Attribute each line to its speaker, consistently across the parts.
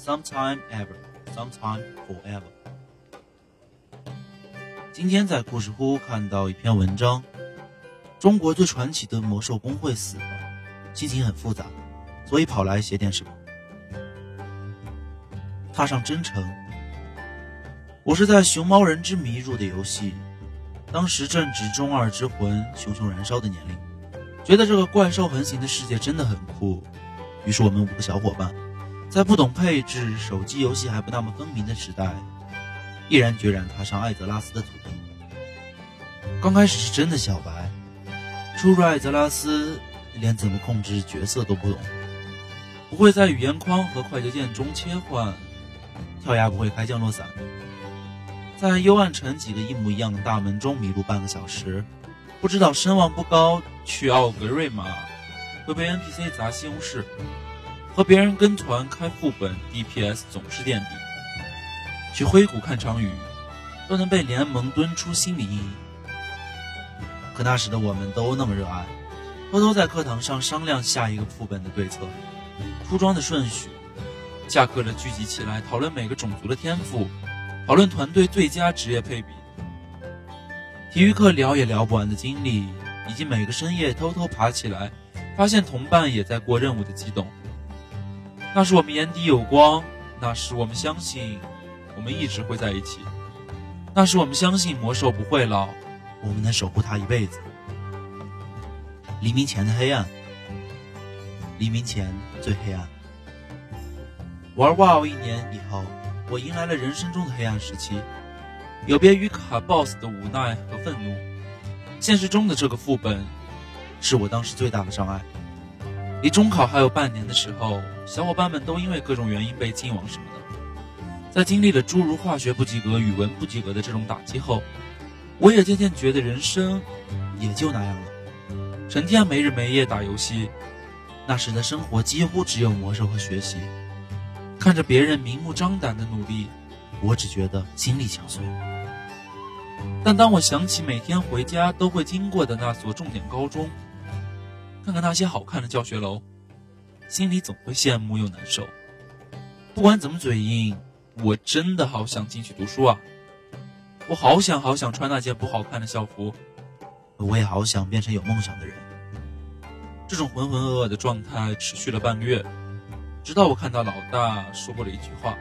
Speaker 1: sometime ever, sometime forever。今天在故事屋看到一篇文章，中国最传奇的魔兽公会死了，心情很复杂，所以跑来写点什么。踏上征程，我是在熊猫人之谜入的游戏，当时正值中二之魂熊熊燃烧的年龄，觉得这个怪兽横行的世界真的很酷，于是我们五个小伙伴。在不懂配置、手机游戏还不那么分明的时代，毅然决然踏上艾泽拉斯的土地。刚开始是真的小白，初入艾泽拉斯，连怎么控制角色都不懂，不会在语言框和快捷键中切换，跳崖不会开降落伞，在幽暗城几个一模一样的大门中迷路半个小时，不知道声望不高去奥格瑞玛会被 NPC 砸西红柿。和别人跟团开副本，DPS 总是垫底。去灰谷看场雨，都能被联盟蹲出心理阴影。可那时的我们都那么热爱，偷偷在课堂上商量下一个副本的对策、出装的顺序。下课了聚集起来讨论每个种族的天赋，讨论团队最佳职业配比。体育课聊也聊不完的经历，以及每个深夜偷偷爬起来，发现同伴也在过任务的激动。那是我们眼底有光，那是我们相信，我们一直会在一起。那是我们相信魔兽不会老，我们能守护它一辈子。黎明前的黑暗，黎明前最黑暗。玩 WoW 一年以后，我迎来了人生中的黑暗时期。有别于卡 BOSS 的无奈和愤怒，现实中的这个副本，是我当时最大的障碍。离中考还有半年的时候，小伙伴们都因为各种原因被禁网什么的。在经历了诸如化学不及格、语文不及格的这种打击后，我也渐渐觉得人生也就那样了。成天没日没夜打游戏，那时的生活几乎只有魔兽和学习。看着别人明目张胆的努力，我只觉得心力憔悴。但当我想起每天回家都会经过的那所重点高中，看看那些好看的教学楼，心里总会羡慕又难受。不管怎么嘴硬，我真的好想进去读书啊！我好想好想穿那件不好看的校服，我也好想变成有梦想的人。这种浑浑噩噩的状态持续了半个月，直到我看到老大说过了一句话：“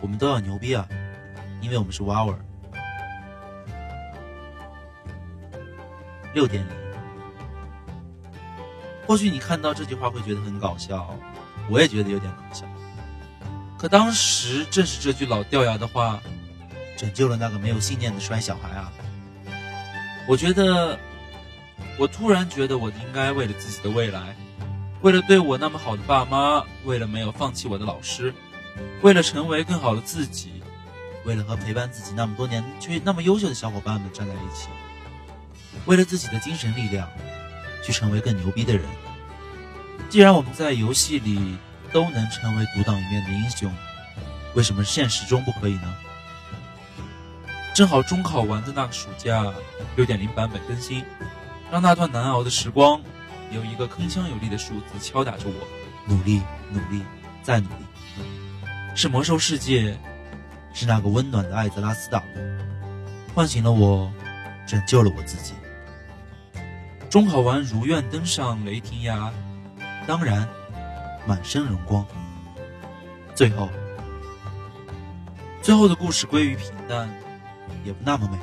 Speaker 1: 我们都要牛逼啊，因为我们是 WoWer。”六点零。或许你看到这句话会觉得很搞笑，我也觉得有点搞笑。可当时正是这句老掉牙的话，拯救了那个没有信念的衰小孩啊！我觉得，我突然觉得我应该为了自己的未来，为了对我那么好的爸妈，为了没有放弃我的老师，为了成为更好的自己，为了和陪伴自己那么多年却那么优秀的小伙伴们站在一起，为了自己的精神力量。去成为更牛逼的人。既然我们在游戏里都能成为独当一面的英雄，为什么现实中不可以呢？正好中考完的那个暑假，六点零版本更新，让那段难熬的时光有一个铿锵有力的数字敲打着我：努力，努力，再努力。是魔兽世界，是那个温暖的艾泽拉斯岛，唤醒了我，拯救了我自己。中考完如愿登上雷霆崖，当然满身荣光。最后，最后的故事归于平淡，也不那么美。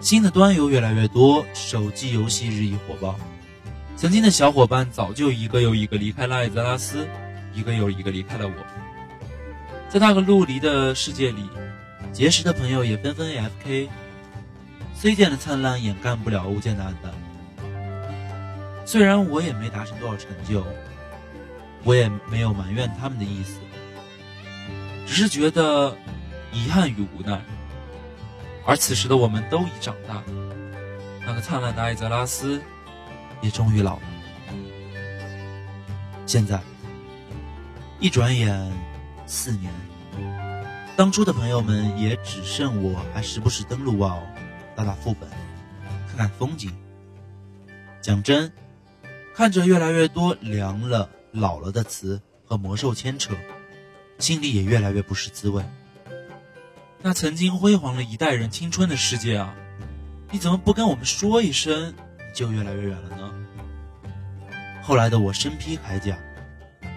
Speaker 1: 新的端游越来越多，手机游戏日益火爆。曾经的小伙伴早就一个又一个离开了艾泽拉斯，一个又一个离开了我。在那个陆离的世界里，结识的朋友也纷纷 AFK。C 键的灿烂掩盖不了物件的暗淡。虽然我也没达成多少成就，我也没有埋怨他们的意思，只是觉得遗憾与无奈。而此时的我们都已长大，那个灿烂的艾泽拉斯也终于老了。现在一转眼四年，当初的朋友们也只剩我还时不时登录 WoW 打打副本，看看风景。讲真。看着越来越多凉了、老了的词和魔兽牵扯，心里也越来越不是滋味。那曾经辉煌了一代人青春的世界啊，你怎么不跟我们说一声，你就越来越远了呢？后来的我身披铠甲，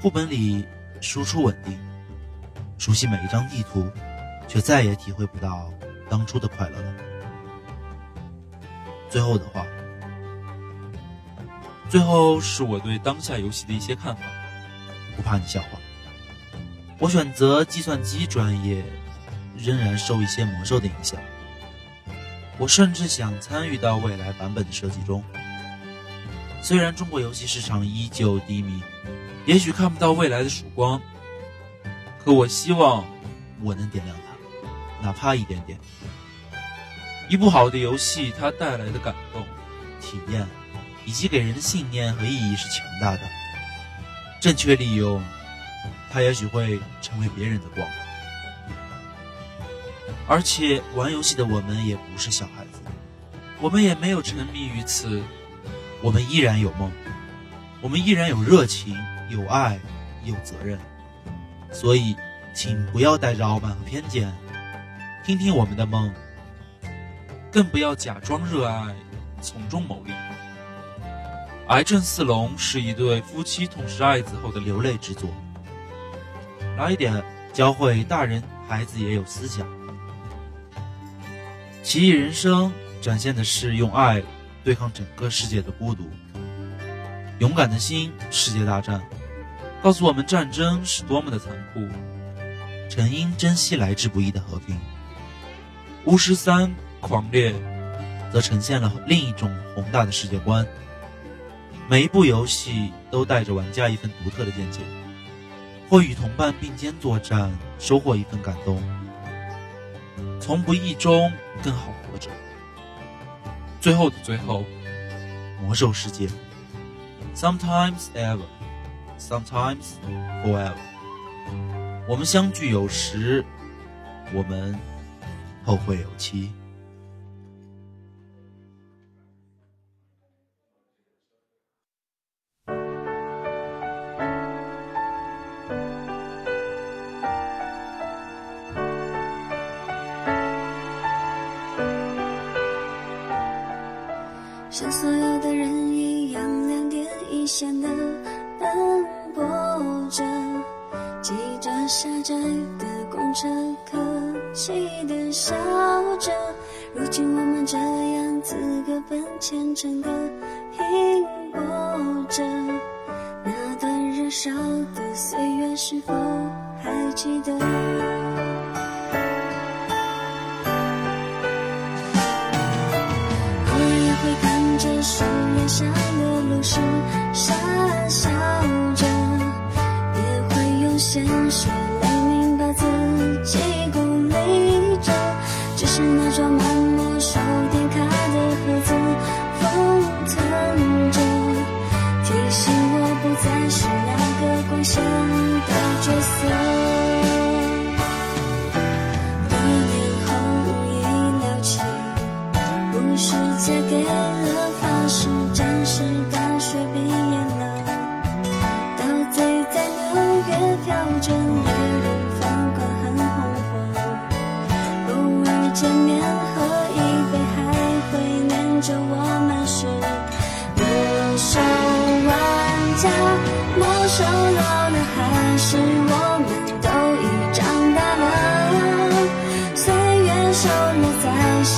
Speaker 1: 副本里输出稳定，熟悉每一张地图，却再也体会不到当初的快乐了。最后的话，
Speaker 2: 最后是我对当下游戏的一些看法，
Speaker 1: 不怕你笑话。我选择计算机专业。仍然受一些魔兽的影响，我甚至想参与到未来版本的设计中。虽然中国游戏市场依旧低迷，也许看不到未来的曙光，可我希望我能点亮它，哪怕一点点。一部好的游戏，它带来的感动、体验，以及给人的信念和意义是强大的。正确利用，它也许会成为别人的光。而且玩游戏的我们也不是小孩子，我们也没有沉迷于此，我们依然有梦，我们依然有热情、有爱、有责任。所以，请不要带着傲慢和偏见，听听我们的梦，
Speaker 2: 更不要假装热爱，从中牟利。癌症四龙是一对夫妻痛失爱子后的流泪之作。
Speaker 1: 来一点，教会大人孩子也有思想。奇异人生展现的是用爱对抗整个世界的孤独，勇敢的心，世界大战，告诉我们战争是多么的残酷。陈英珍惜来之不易的和平。巫师三狂烈，则呈现了另一种宏大的世界观。每一部游戏都带着玩家一份独特的见解，或与同伴并肩作战，收获一份感动。从不易中更好活着。
Speaker 2: 最后的最后，
Speaker 1: 魔兽世界，sometimes ever, sometimes forever。我们相聚有时，我们后会有期。
Speaker 3: 着狭窄的公车，客气的笑着。如今我们这样子各奔前程的拼搏着，那段热烧的岁月是否还记得？我也会看着树荫下的路是傻笑着，也会用是没明把自己孤立着，只是那装满没收点卡的盒子封存着，提醒我不再是那个光鲜的角色。多年后无意聊起，故事借给了发生真实感，却比。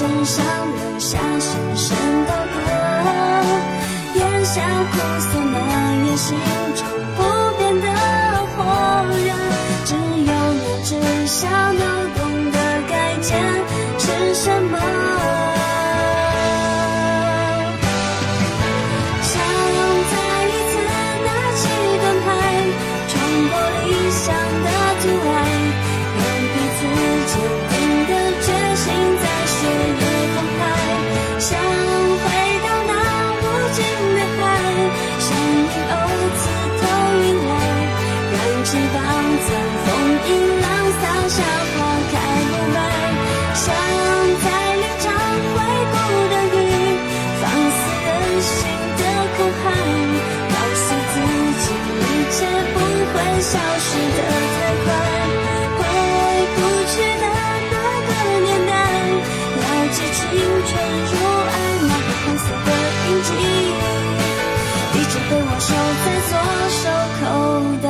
Speaker 3: 身上留下深深的刻，眼下苦涩满眼星。记一直被我收在左手口袋。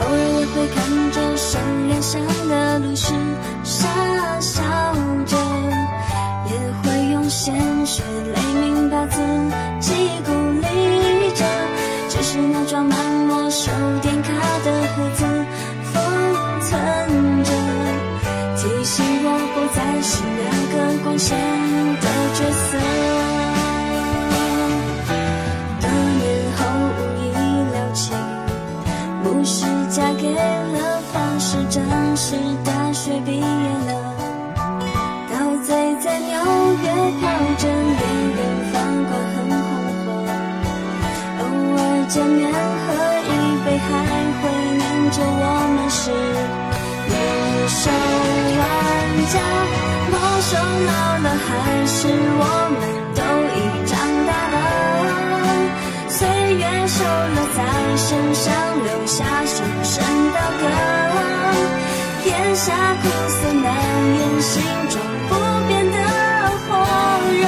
Speaker 3: 偶尔也会看着身边上的路是傻笑着也会用现实来前的角色。多年后无意留情故事嫁给了方式真是终老了还是我们都已长大了？岁月少了在身上留下深深的痕天下苦涩难言心中不变的火热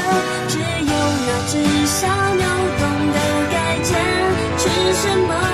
Speaker 3: 只有那纸上流动的改签是什么。